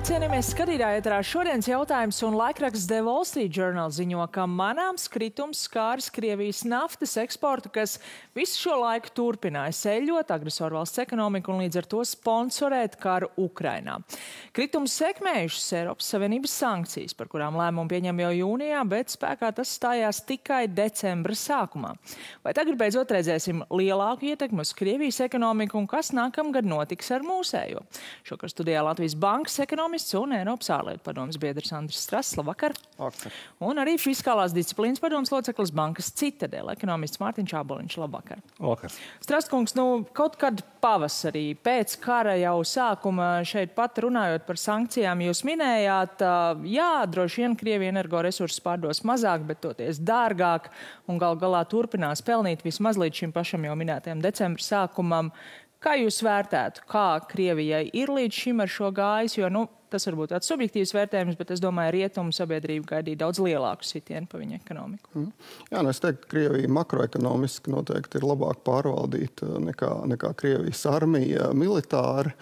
Cienījamies skatītāji, ietrā šodienas jautājums un laikraksts The Wall Street Journal ziņo, ka manāms kritums skāris Krievijas naftas eksportu, kas visu šo laiku turpināja ceļot agresoru valsts ekonomiku un līdz ar to sponsorēt karu Ukrainā. Kritums sekmējušas Eiropas Savienības sankcijas, par kurām lēmumu pieņem jau jūnijā, bet spēkā tas stājās tikai decembra sākumā. Vai tagad beidzot redzēsim lielāku ietekmi uz Krievijas ekonomiku un kas nākamgad notiks ar mūsējo? Šokar studijā Latvijas Bankas ekonomists un Eiropas ārlietu padomas biedrs Andris Strass. Labvakar! Vakar. Un arī fiskālās disciplīnas padomas loceklis Bankas Citadela ekonomists Mārtiņš Aboliņš. Labvakar! Vakar. Strastkungs, nu, kaut kad pavasarī pēc kara jau sākuma šeit pat runājot par sankcijām, jūs minējāt, jā, droši vien Krievija energoresursus pārdos mazāk, bet toties dārgāk un gal galā turpinās pelnīt vismaz līdz šim pašam jau minētajam decembra sākumam. Kā jūs vērtētu, kā Krievijai ir līdz šim ar šo gājis? Jo nu, tas varbūt tāds subjektīvs vērtējums, bet es domāju, ka rietumu sabiedrība gaidīja daudz lielāku sitienu pa viņa ekonomiku. Mm. Jā, nu es teiktu, ka Krievija makroekonomiski noteikti ir labāk pārvaldīta nekā, nekā Krievijas armija militāri.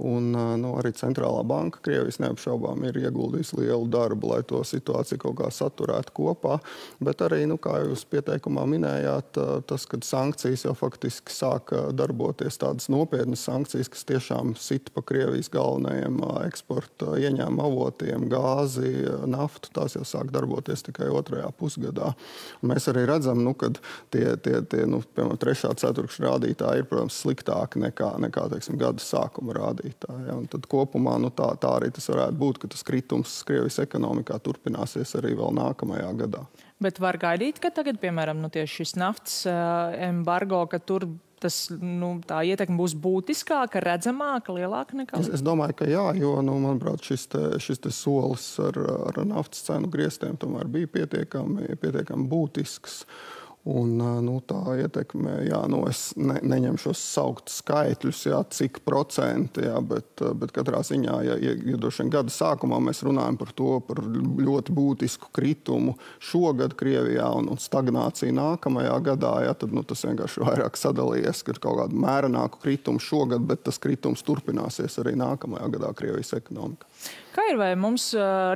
Un, nu, arī centrālā banka Krievijas neapšaubām ir ieguldījusi lielu darbu, lai to situāciju kaut kā saturētu kopā. Bet arī, nu, kā jūs pieteikumā minējāt, tas, kad sankcijas jau faktiski sāka darboties, tādas nopietnas sankcijas, kas tiešām sit pa Krievijas galvenajiem eksporta ieņēmuma avotiem, gāzi, naftu, tās jau sāk darboties tikai otrajā pusgadā. Un mēs arī redzam, nu, ka tie, tie, tie nu, piemēram, trešā ceturkšņa rādītāji ir, protams, sliktāki nekā, nekā teiksim, gada sākuma rādītāji rādītāji. Ja? Un tad kopumā nu, tā, tā arī tas varētu būt, ka tas kritums Krievijas ekonomikā turpināsies arī vēl nākamajā gadā. Bet var gaidīt, ka tagad, piemēram, nu, šis naftas uh, embargo, ka tur tas, nu, tā ietekme būs būtiskāka, redzamāka, lielāka nekā? Es, es domāju, ka jā, jo, nu, manuprāt, šis, te, šis te solis ar, ar naftas cenu griestiem tomēr bija pietiekami, pietiekami būtisks. Uh, Un, nu, tā ietekme, jā, nu, es ne, neņemšu saukt skaitļus, jā, cik procenti, jā, bet, bet katrā ziņā, ja, ja, ja droši vien gada sākumā mēs runājam par to, par ļoti būtisku kritumu šogad Krievijā un, un stagnāciju nākamajā gadā, jā, tad nu, tas vienkārši vairāk sadalījies, ka ir kaut kādu mērenāku kritumu šogad, bet tas kritums turpināsies arī nākamajā gadā Krievijas ekonomikā. Kā ir vai mums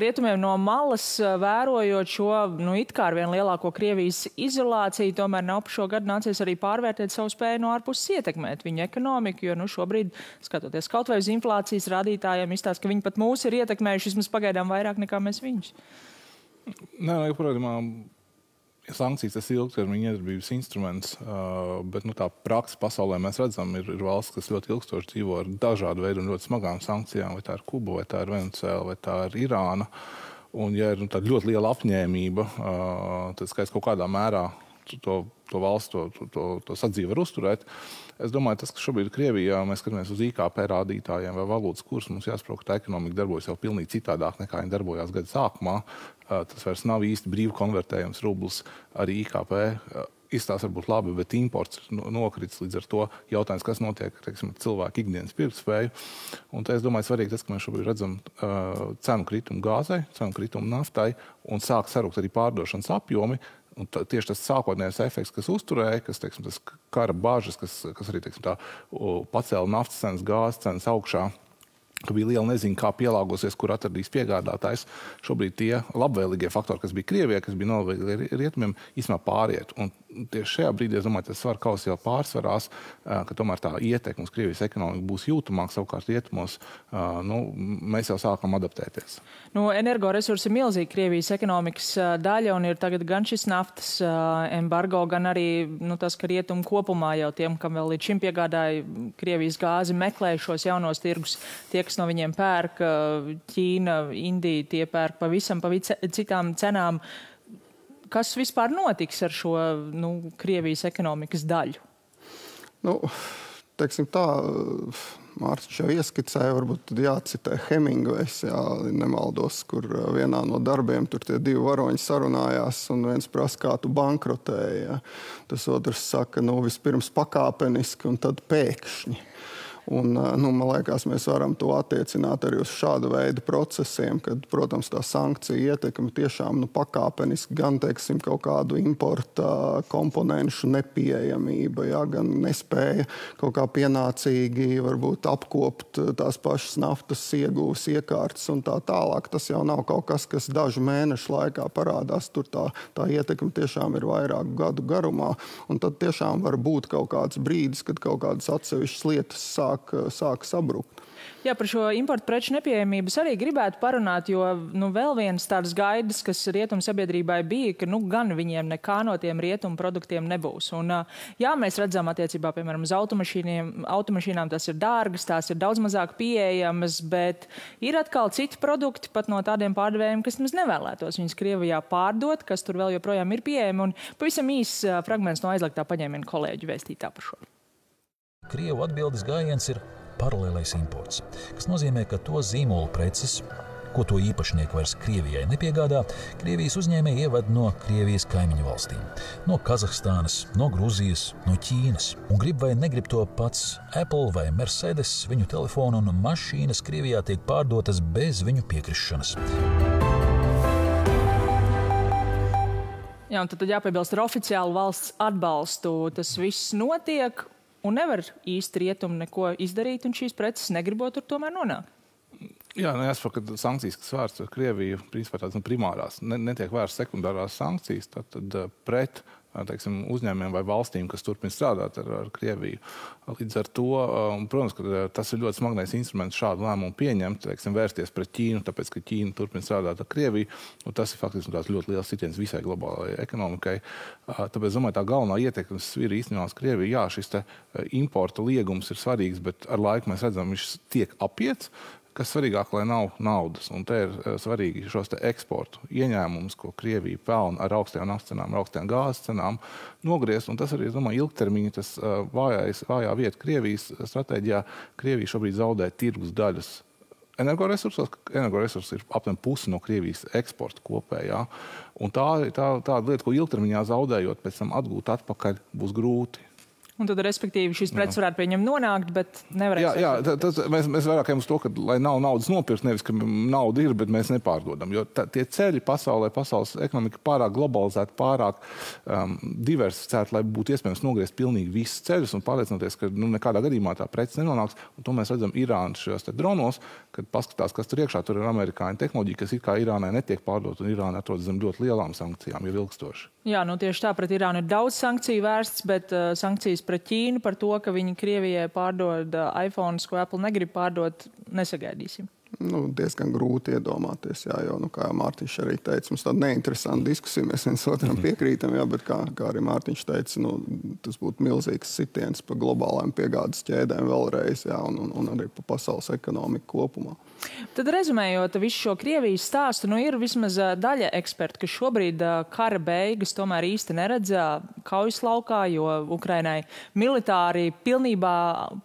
rietumiem no malas vērojot šo, nu, it kā ar vien lielāko Krievijas izolāciju, tomēr nav šo gadu nācies arī pārvērtēt savu spēju no ārpuses ietekmēt viņu ekonomiku, jo, nu, šobrīd, skatoties kaut vai uz inflācijas rādītājiem, izstāsta, ka viņi pat mūs ir ietekmējuši vismaz pagaidām vairāk nekā mēs viņus. Nē, ja sankcijas tas ir ilgtermiņa iedarbības instruments, bet nu, tā praksa pasaulē mēs redzam, ir, ir valsts, kas ļoti ilgstoši dzīvo ar dažādu veidu un ļoti smagām sankcijām, vai tā ir Kuba, vai tā ir Venecuēla, vai tā ir Irāna. Un, ja ir nu, ļoti liela apņēmība, tad skaidrs kaut kādā mērā to, to valstu, to, to, to sadzīvi var uzturēt. Es domāju, tas, ka šobrīd Krievijā mēs skatāmies uz IKP rādītājiem vai valūtas kursu, mums jāsaprot, ka tā ekonomika darbojas jau pilnīgi citādāk nekā viņa darbojās gada sākumā. Tas vairs nav īsti brīvi konvertējams rublis arī IKP. Izstāsta varbūt labi, bet imports nokritis līdz ar to jautājums, kas notiek teiksim, ar cilvēku ikdienas pirktspēju. Un es domāju, svarīgi tas, ka mēs šobrīd redzam uh, cenu kritumu gāzei, cenu kritumu naftai un sāk sarukt arī pārdošanas apjomi. Un tā, tieši tas sākotnējais efekts, kas uzturēja, kas teiksim, kara bažas, kas, kas arī teiksim, tā, pacēla naftas cenas, gāzes cenas augšā, bija liela neziņa, kā pielāgosies, kur atradīs piegādātājs. Šobrīd tie labvēlīgie faktori, kas bija Krievijai, kas bija nelabvēlīgi rietumiem, īstenībā pāriet. Un tieši šajā brīdī es domāju, tas svaru kaus jau pārsvarās, ka tomēr tā ietekme uz Krievijas ekonomiku būs jūtamāka. Savukārt rietumos nu, mēs jau sākam adaptēties. Nu, energoresursi ir milzīgi Krievijas ekonomikas daļa, un ir tagad gan šis naftas embargo, gan arī nu, tas, ka rietumi kopumā jau tiem, kam vēl līdz šim piegādāja Krievijas gāzi, meklē šos jaunos tirgus. Tie, kas no viņiem pērk, Ķīna, Indija, tie pērk pavisam pa citām cenām. Kas vispār notiks ar šo nu, Krievijas ekonomikas daļu? Nu, teiksim tā, Mārcis jau ieskicēja, varbūt jācitē Hemingvejs, ja nemaldos, kur vienā no darbiem tur tie divi varoņi sarunājās, un viens prasa, kā tu bankrotēji. Ja. Tas otrs saka, nu, vispirms pakāpeniski un tad pēkšņi. Un, nu, man liekas, mēs varam to attiecināt arī uz šādu veidu procesiem, kad, protams, tā sankcija ietekme tiešām nu, pakāpeniski gan teiksim, kaut kādu importa komponentu nepieejamība, ja, gan nespēja kaut kā pienācīgi varbūt, apkopt tās pašas naftas iegūs iekārtas un tā tālāk. Tas jau nav kaut kas, kas dažu mēnešu laikā parādās. Tur tā, tā ietekme tiešām ir vairāku gadu garumā. Un tad tiešām var būt kaut kāds brīdis, kad kaut kādas atsevišķas lietas sāk, sāk sabrukt. Jā, par šo importu preču nepieejamības arī gribētu parunāt, jo nu, vēl viens tāds gaidas, kas rietumu sabiedrībai bija, ka nu, gan viņiem nekā no tiem rietumu produktiem nebūs. Un, jā, mēs redzam attiecībā, piemēram, uz automašīnām tas ir dārgas, tās ir daudz mazāk pieejamas, bet ir atkal citi produkti pat no tādiem pārdevējiem, kas nemaz nevēlētos viņus Krievijā pārdot, kas tur vēl joprojām ir pieejami. Un pavisam īs fragments no aizliegtā paņēmiena kolēģu vēstītā par šo. Krievu atbildes gājiens ir paralēlais imports, kas nozīmē, ka to zīmolu preces, ko to īpašnieki vairs Krievijai nepiegādā, Krievijas uzņēmēji ievada no Krievijas kaimiņu valstīm, no Kazahstānas, no Grūzijas, no Ķīnas. Un grib vai negrib to pats Apple vai Mercedes, viņu telefonu un mašīnas Krievijā tiek pārdotas bez viņu piekrišanas. Jā, un tad jāpiebilst ar oficiālu valsts atbalstu. Tas viss notiek, un nevar īsti rietumi neko izdarīt, un šīs preces negribot tur tomēr nonākt. Jā, nu, jāsaprot, ka sankcijas, kas vērstas ar Krieviju, principā tādas nu, primārās, ne, netiek vērstas sekundārās sankcijas, tad, tad eh, pret teiksim, uzņēmumiem vai valstīm, kas turpina strādāt ar, ar Krieviju. Līdz ar to, protams, tas ir ļoti smagnējs instruments šādu lēmumu pieņemt, teiksim, vērsties pret Ķīnu, tāpēc, ka Ķīna turpina strādāt ar Krieviju. Tas ir faktiski ļoti liels sitiens visai globālajai ekonomikai. Tāpēc, domāju, tā galvenā ietekmes svira īstenībā uz Krieviju. Jā, šis importa liegums ir svarīgs, bet ar laiku mēs redzam, viņš tiek apiets kas svarīgāk, lai nav naudas. Un te ir uh, svarīgi šos eksportu ieņēmumus, ko Krievija pelna ar augstajām naftas cenām, ar augstajām gāzes cenām, nogriezt. Un tas arī, es domāju, ilgtermiņa tas uh, vājais, vājā vieta Krievijas stratēģijā. Krievija šobrīd zaudē tirgus daļas. Energoresursos, energoresursi ir aptuveni pusi no Krievijas eksporta kopējā. Tā ir tā, tāda lieta, ko ilgtermiņā zaudējot, pēc tam atgūt atpakaļ būs grūti. Un tad, respektīvi, šīs preces varētu pie viņiem nonākt, bet nevarēs. Jā, jā tas, mēs, mēs vairāk ejam uz to, ka, lai nav naudas nopirkt, nevis, ka nauda ir, bet mēs nepārdodam. Jo tā, tie ceļi pasaulē, pasaules ekonomika pārāk globalizēta, pārāk um, diversificēta, lai būtu iespējams nogriezt pilnīgi visus ceļus un pārliecināties, ka nu, nekādā gadījumā tā prece nenonāks. Un to mēs redzam Irānas šajos dronos, kad paskatās, kas tur iekšā. Tur ir amerikāņu tehnoloģija, kas it kā Irānai netiek pārdota, un Irāna atrodas zem ļoti lielām sankcijām, jau ilgstoši. Jā, nu tieši tā pret Irānu ir daudz sankciju vērsts, bet uh, sankcijas pret Ķīnu par to, ka viņi Krievijai pārdod uh, iPhone, ko Apple negrib pārdot, nesagaidīsim. Nu, diezgan grūti iedomāties, jā, jo, nu, kā jau Mārtiņš arī teica, mums tāda neinteresanta diskusija, mēs viens otram piekrītam, jā, bet kā, kā arī Mārtiņš teica, nu, tas būtu milzīgs sitiens pa globālajām piegādes ķēdēm vēlreiz, jā, un, un, un arī pa pasaules ekonomiku kopumā. Tad, rezumējot visu šo Krievijas stāstu, nu, ir vismaz daļa ekspertu, kas šobrīd kara beigas tomēr īsti neredz kaujas laukā, jo Ukrainai militāri pilnībā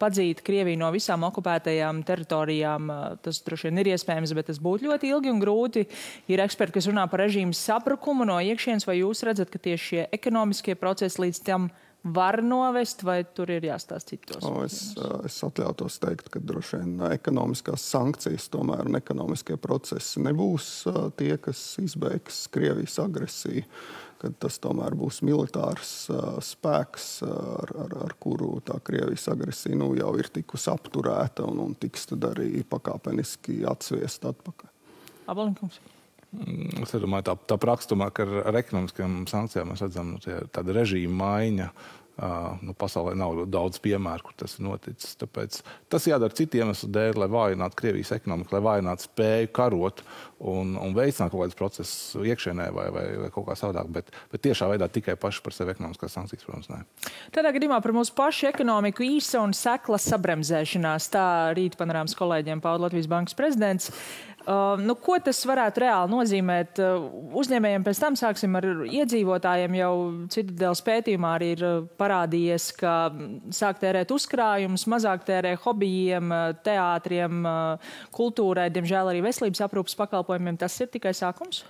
padzīt Krieviju no visām okupētajām teritorijām. Tas droši vien ir iespējams, bet tas būtu ļoti ilgi un grūti. Ir eksperti, kas runā par režīmu sabrukumu no iekšienes, vai jūs redzat, ka tieši šie ekonomiskie procesi līdz tam var novest, vai tur ir jāstāsta citos? O, es, es atļautos teikt, ka droši vien ekonomiskās sankcijas tomēr un ekonomiskie procesi nebūs tie, kas izbeigs Krievijas agresiju. Kad tas tomēr būs militārs uh, spēks, ar, ar, ar kuru tā Krievijas agresija nu, jau ir tikusi apturēta un, un tiks arī pakāpeniski atsviest atpakaļ. Abalinkums. Mm, es domāju, tā, tā praksa, ka ar, ar ekonomiskajām sankcijām mēs redzam nu, režīma maiņa. Uh, nu, pasaulē nav daudz piemēru, kur tas ir noticis. Tāpēc tas jādara citu iemeslu dēļ, lai vājinātu Krievijas ekonomiku, lai vājinātu spēju karot un, un veicināt kaut kādus procesus iekšienē vai, vai, vai kaut kā savādāk. Bet, bet tiešā veidā tikai paši par sevi ekonomiskās sankcijas, protams, nē. Tādā gadījumā par mūsu pašu ekonomiku īsa un sekla sabremzēšanās. Tā rīt panorāmas kolēģiem pauda Latvijas Bankas prezidents. Uh, nu, ko tas varētu reāli nozīmēt? Uh, uzņēmējiem pēc tam sāksim ar iedzīvotājiem. Jau Citadēlas pētījumā arī ir uh, parādījies, ka sāk tērēt uzkrājumus, mazāk tērē hobijiem, uh, teātriem, kultūrai, diemžēl arī veselības aprūpas pakalpojumiem. Tas ir tikai sākums?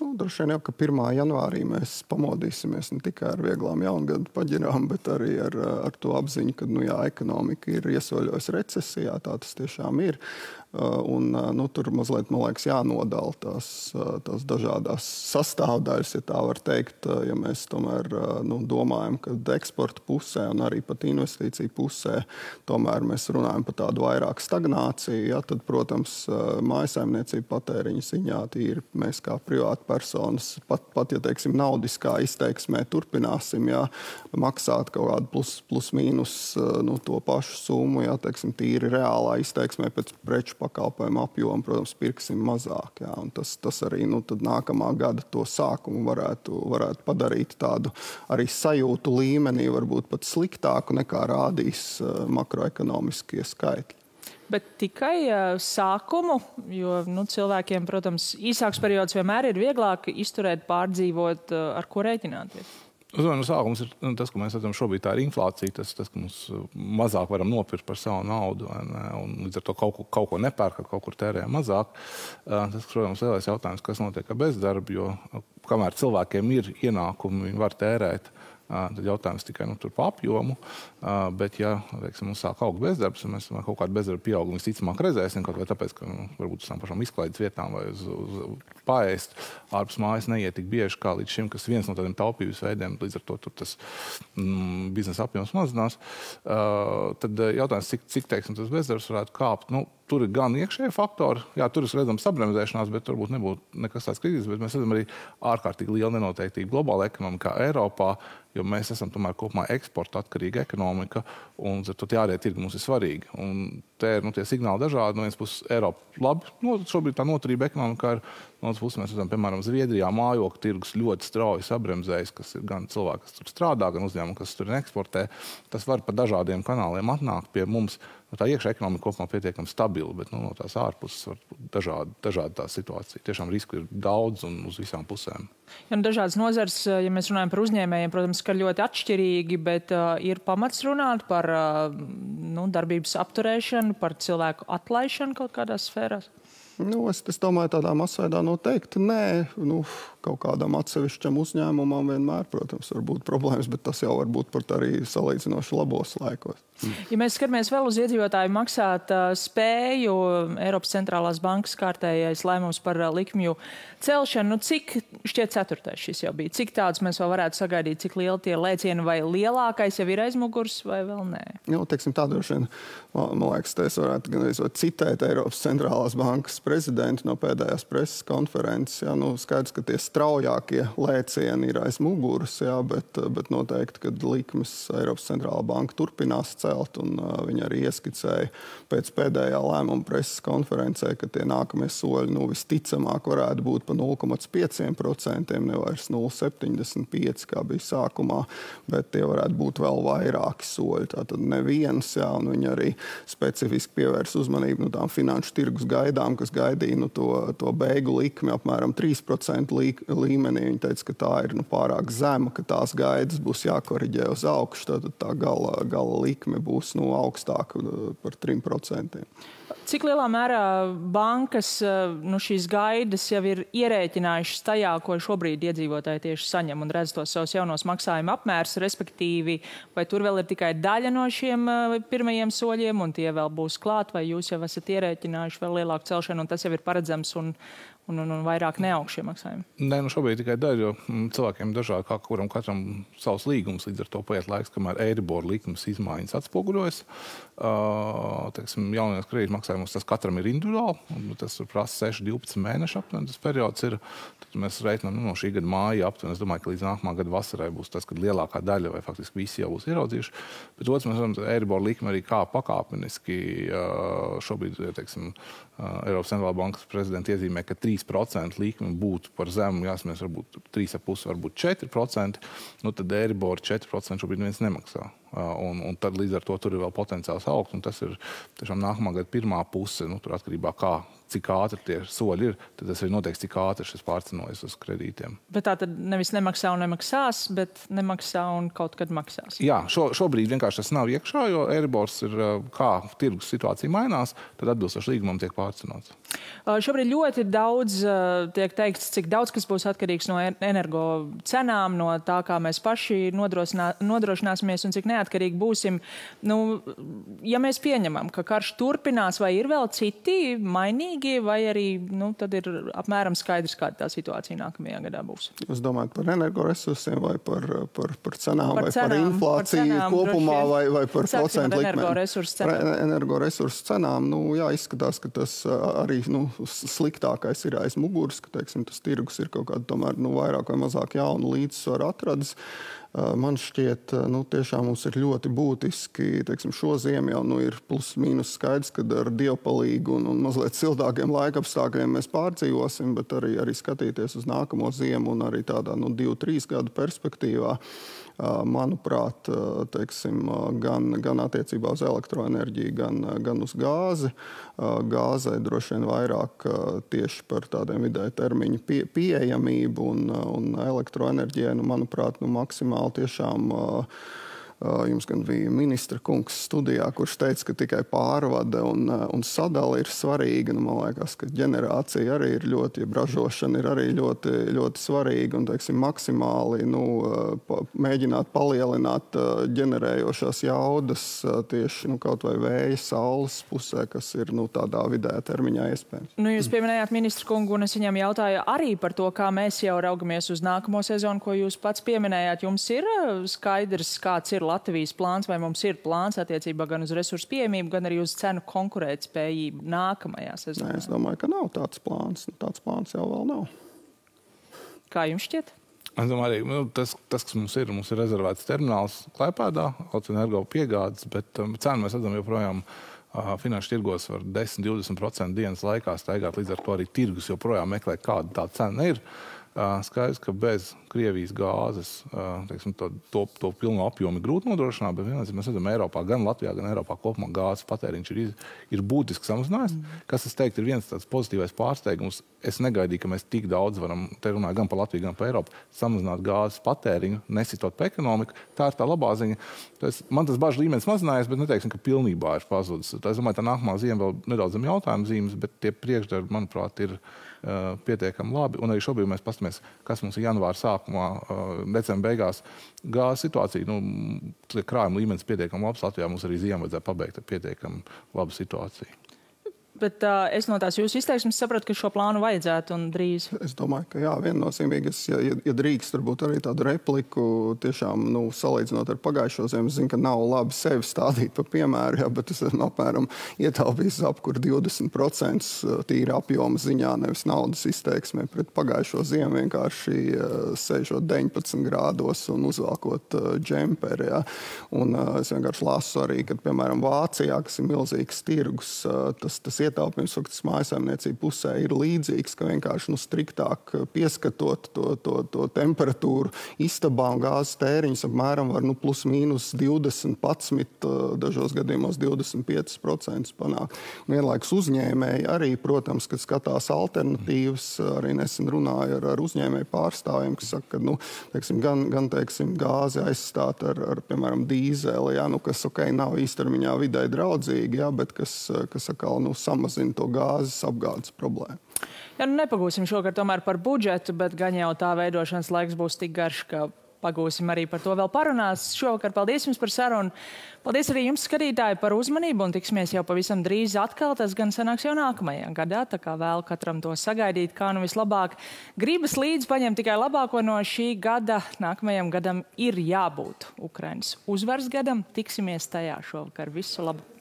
Nu, droši vien jau, ka 1. janvārī mēs pamodīsimies ne tikai ar vieglām jaungadu paģirām, bet arī ar, ar to apziņu, ka nu, jā, ekonomika ir iesaļojusi recesijā. Tā tas tiešām ir. Uh, un, uh, nu, tur mazliet liekas, jānodala tās, uh, tās dažādas sastāvdaļas, ja tā var teikt. Ja mēs tomēr nu, domājam, ka eksporta pusē un arī pat investīciju pusē tomēr mēs runājam par tādu vairāk stagnāciju, ja, tad, protams, mājsaimniecība patēriņa ziņā tīri mēs kā privāti personas, pat, pat ja teiksim, naudiskā izteiksmē turpināsim ja, maksāt kaut kādu plus, plus mīnus nu, to pašu summu, ja teiksim, tīri reālā izteiksmē pēc preču pakalpojumu apjomu, protams, pirksim mazāk. Jā, tas, tas arī nu, nākamā gada to sākumu varētu, varētu padarīt tādu arī sajūtu līmenī, varbūt pat sliktāku nekā rādīs uh, makroekonomiskie skaitļi. Bet tikai uh, sākumu, jo nu, cilvēkiem, protams, īsāks periods vienmēr ir vieglāk izturēt, pārdzīvot, uh, ar ko rēķināties. Es domāju, no sākuma ir nu, tas, ko mēs redzam šobrīd, tā ir inflācija. Tas, tas ka mums uh, mazāk varam nopirkt par savu naudu, un līdz ar to kaut ko, kaut ko nepērkam, kaut kur tērējam mazāk. Uh, tas, protams, ir lielais jautājums, kas notiek ar bezdarbu. Jo uh, kamēr cilvēkiem ir ienākumi, viņi var tērēt. Tad jautājums tikai nu, par apjomu. Bet, ja teiksim, mums sāk augt bezdarbs, un mēs kaut kādu bezdarba pieaugumu visticamāk redzēsim, kaut vai tāpēc, ka nu, varbūt uz tām pašām izklaides vietām vai uz, uz paēst ārpus mājas neiet tik bieži kā līdz šim, kas viens no tādiem taupības veidiem. Līdz ar to tas mm, biznesa apjoms mazinās. Uh, tad jautājums, cik, cik teiksim, tas bezdarbs varētu kāpt. Nu, tur ir gan iekšēji faktori, jā, tur ir redzama sabremzēšanās, bet turbūt nebūtu nekas tāds kritisks. Bet mēs redzam arī ārkārtīgi lielu nenoteiktību globālā ekonomikā, Eiropā, jo mēs esam tomēr kopumā eksporta atkarīga ekonomika, un tur ārējie tirgi mums ir svarīgi. Un te ir nu, tie signāli dažādi. No vienas puses, Eiropa labi, no, šobrīd tā noturība ekonomikā ir. No otras puses, mēs redzam, piemēram, Zviedrijā mājokļu tirgus ļoti strauji sabremzējis, kas ir gan cilvēki, kas tur strādā, gan uzņēmumi, kas tur eksportē. Tas var pa dažādiem kanāliem atnākt pie mums. Nu, tā iekšā ekonomika kopumā ir pietiekami stabila, bet nu, no tās ārpuses var būt dažādi, dažādi tā situācija. Tiešām risku ir daudz un uz visām pusēm. Ja, nu, dažādas nozars, ja mēs runājam par uzņēmējiem, protams, ka ļoti atšķirīgi, bet uh, ir pamats runāt par uh, nu, darbības apturēšanu, par cilvēku atlaišanu kaut kādās sfērās. Nu, es, es domāju, tādā masveidā noteikti nē. Nu, kaut kādam atsevišķam uzņēmumam vienmēr, protams, var būt problēmas, bet tas jau var būt pat arī salīdzinoši labos laikos. Ja mēs skatāmies vēl uz iedzīvotāju maksāt spēju, Eiropas centrālās bankas kārtējais lēmums par likmju celšanu, nu, cik šķiet ceturtais šis jau bija? Cik tāds mēs vēl varētu sagaidīt, cik lieli tie lēcieni vai lielākais jau ir aizmugurs vai vēl nē? Nu, teiksim, tā droši vien, man, liekas, es varētu gan arī citēt Eiropas centrālās bankas prezidentu no pēdējās preses konferences. Ja, nu, skaidrs, ka tie straujākie lēcieni ir aiz muguras, jā, bet, bet noteikti, kad likmes Eiropas centrālā banka turpinās celt, un uh, viņi arī ieskicēja pēc pēdējā lēmuma preses konferencē, ka tie nākamie soļi nu, visticamāk varētu būt pa 0,5%, nevis 0,75% kā bija sākumā, bet tie varētu būt vēl vairāki soļi. Tātad neviens, jā, un viņi arī specifiski pievērs uzmanību nu, tām finanšu tirgus gaidām, kas gaidīja nu, to, to beigu likmi apmēram 3% lik, līmenī. Viņa teica, ka tā ir nu, pārāk zema, ka tās gaidas būs jākoriģē uz augšu. Tad tā gala, gala likme būs nu, augstāka uh, par 3%. Cik lielā mērā bankas uh, nu, šīs gaidas jau ir ierēķinājušas tajā, ko šobrīd iedzīvotāji tieši saņem un redz tos savus jaunos maksājuma apmērus, respektīvi, vai tur vēl ir tikai daļa no šiem uh, pirmajiem soļiem, un tie vēl būs klāt, vai jūs jau esat ierēķinājuši vēl lielāku celšanu, un tas jau ir paredzams un un, un, un vairāk neaug šie maksājumi? Nē, nu šobrīd tikai daļa, jo mm, cilvēkiem dažādi, kā kuram katram savs līgums. Līdz ar to paiet laiks, kamēr Eiribor likums izmaiņas atspoguļojas. Uh, teiksim, jaunajos kredītu maksājumos tas katram ir individuāli. Tas prasa 6, 12 mēnešu aptuveni. Tas periods ir. Mēs reiķinām nu, no šī gada māja aptuveni. Es domāju, ka līdz nākamā gada vasarai būs tas, kad lielākā daļa vai faktiski visi jau būs ieraudzījuši. Bet otrs, mēs redzam, ka Eiribor likme arī kā pakāpeniski šobrīd, teiksim, Eiropas centrālā bankas prezidents iezīmē, ka 3 3% likme būtu par zemu, jāsmies varbūt 3,5, varbūt 4%, nu tad Eiribor 4% šobrīd neviens nemaksā. Un, un tad līdz ar to tur ir vēl potenciāls augt. Tas ir tiešām nākamā gada pirmā puse, nu, atkarībā no kā cik ātri tie soļi ir, tad tas arī noteiks, cik ātri šis pārcenojas uz kredītiem. Bet tā tad nevis nemaksā un nemaksās, bet nemaksā un kaut kad maksās. Jā, šo, šobrīd vienkārši tas nav iekšā, jo Eiribors ir kā tirgus situācija mainās, tad atbilstoši līgumam tiek pārcenots. Šobrīd ļoti daudz tiek teikts, cik daudz kas būs atkarīgs no energo cenām, no tā, kā mēs paši nodrošināsimies un cik neatkarīgi būsim. Nu, ja mēs pieņemam, ka karš turpinās, vai ir vēl citi mainīgi? Mainīgi, vai arī nu, ir apmēram skaidrs, kāda tā situācija nākamajā gadā būs? Jūs domājat par energoresursiem vai par, par, par cenām, par vai cenām, par inflāciju par cenām, kopumā, vai, vai par procentu likmēm? Energoresursu cenām. Energoresursu cenām, nu, jā, izskatās, ka tas arī nu, sliktākais ir aiz muguras, ka teiksim, tas tirgus ir kaut kāda tomēr nu, vairāk vai mazāk jaunu līdzsvaru atradis. Man šķiet, nu, tiešām mums ir ļoti būtiski, teiksim, šo ziemu jau nu, ir plus mīnus skaidrs, ka ar dievpalīgu un, un mazliet siltākiem laika apstākļiem mēs pārdzīvosim, bet arī, arī skatīties uz nākamo ziemu un arī tādā nu, divu, trīs gadu perspektīvā. Uh, manuprāt, teiksim, gan, gan attiecībā uz elektroenerģiju, gan, gan uz gāzi. Gāzai droši vien vairāk tieši par tādiem vidēja termiņu pie, pieejamību un, un elektroenerģijai, nu, manuprāt, nu, maksimāli tiešām Jums gan bija ministra kungs studijā, kurš teica, ka tikai pārvade un, un sadale ir svarīga. Nu, man liekas, ka ģenerācija arī ir ļoti, ja ražošana ir arī ļoti, ļoti svarīga un teiksim, maksimāli nu, pa, mēģināt palielināt ģenerējošās jaudas tieši nu, kaut vai vēja, saules pusē, kas ir nu, tādā vidējā termiņā iespējams. Nu, jūs pieminējāt ministru kungu, un es viņam jautāju arī par to, kā mēs jau raugamies uz nākamo sezonu, ko jūs pats pieminējāt. Jums ir skaidrs, kāds ir Latvijas plāns, vai mums ir plāns attiecībā gan uz resursu pieejamību, gan arī uz cenu konkurētspējību nākamajā sezonā? Nē, es domāju, ka nav tāds plāns. Tāds plāns jau vēl nav. Kā jums šķiet? Es domāju, arī nu, tas, tas, kas mums ir, mums ir rezervēts termināls Klaipēdā, Oceāna piegādes, bet um, cenu mēs redzam joprojām. Uh, finanšu tirgos var 10-20% dienas laikā staigāt. Līdz ar to arī tirgus joprojām meklē, kāda tā cena ir. Uh, Skaidrs, ka bez Krievijas gāzes teiksim, to, to, to pilnu apjomu ir grūti nodrošināt, bet vienlaikus mēs redzam, Eiropā, gan Latvijā, gan Eiropā kopumā gāzes patēriņš ir, ir būtiski samazinājies. Mm. Kas, es teiktu, ir viens tāds pozitīvs pārsteigums. Es negaidīju, ka mēs tik daudz varam, te runājot gan par Latviju, gan par Eiropu, samazināt gāzes patēriņu, nesitot pa ekonomiku. Tā ir tā labā ziņa. Tas, man tas bažu līmenis mazinājies, bet neteiksim, ka pilnībā ir pazudis. Es domāju, ka nākamā ziema vēl nedaudz zem jautājuma zīmes, bet tie priekšdarbi, manuprāt, ir uh, pietiekami labi. Un arī šobrīd mēs paskatāmies, kas mums ir janvāra sākumā, uh, decembra beigās. Gāzes situācija, nu, krājuma līmenis pietiekami labs. Latvijā mums arī ziemā vajadzēja pabeigt ar pietiekami labu situāciju bet uh, es no tās jūsu izteiksmes sapratu, ka šo plānu vajadzētu un drīz. Es domāju, ka jā, viennozīmīgi, es, ja, ja, drīkst, varbūt arī tādu repliku, tiešām, nu, salīdzinot ar pagājušo ziemu, zinu, ka nav labi sevi stādīt pa piemēru, jā, bet es esmu apmēram ietaupījis apkur 20% tīra apjoma ziņā, nevis naudas izteiksmē pret pagājušo ziemu, vienkārši uh, sēžot 19 grādos un uzvalkot uh, džemperi, jā. Un uh, es vienkārši lasu arī, ka, piemēram, Vācijā, kas ir milzīgs tirgus, uh, tas, tas iet ietaupījums faktiski mājsaimniecību pusē ir līdzīgs, ka vienkārši nu, striktāk pieskatot to, to, to temperatūru istabā un gāzes tēriņus apmēram var nu, plus mīnus 20, 11, dažos gadījumos 25% panākt. Vienlaikus uzņēmēji arī, protams, kad skatās alternatīvas, arī nesen runāja ar, ar uzņēmēju pārstāvjiem, kas saka, ka nu, teiksim, gan, gan teiksim, gāzi aizstāt ar, ar piemēram, dīzeli, ja, nu, kas ok, nav īstermiņā vidē draudzīgi, ja, bet kas, kas atkal nu, sam samazina to gāzes apgādes problēmu. Ja, nu nepagūsim šogad tomēr par budžetu, bet gan jau tā veidošanas laiks būs tik garš, ka pagūsim arī par to vēl parunās. Šovakar paldies jums par sarunu. Paldies arī jums, skatītāji, par uzmanību un tiksimies jau pavisam drīz atkal. Tas gan sanāks jau nākamajā gadā, tā kā vēl katram to sagaidīt, kā nu vislabāk. Gribas līdzi paņemt tikai labāko no šī gada. Nākamajam gadam ir jābūt Ukrainas uzvaras gadam. Tiksimies tajā šovakar. Visu labu!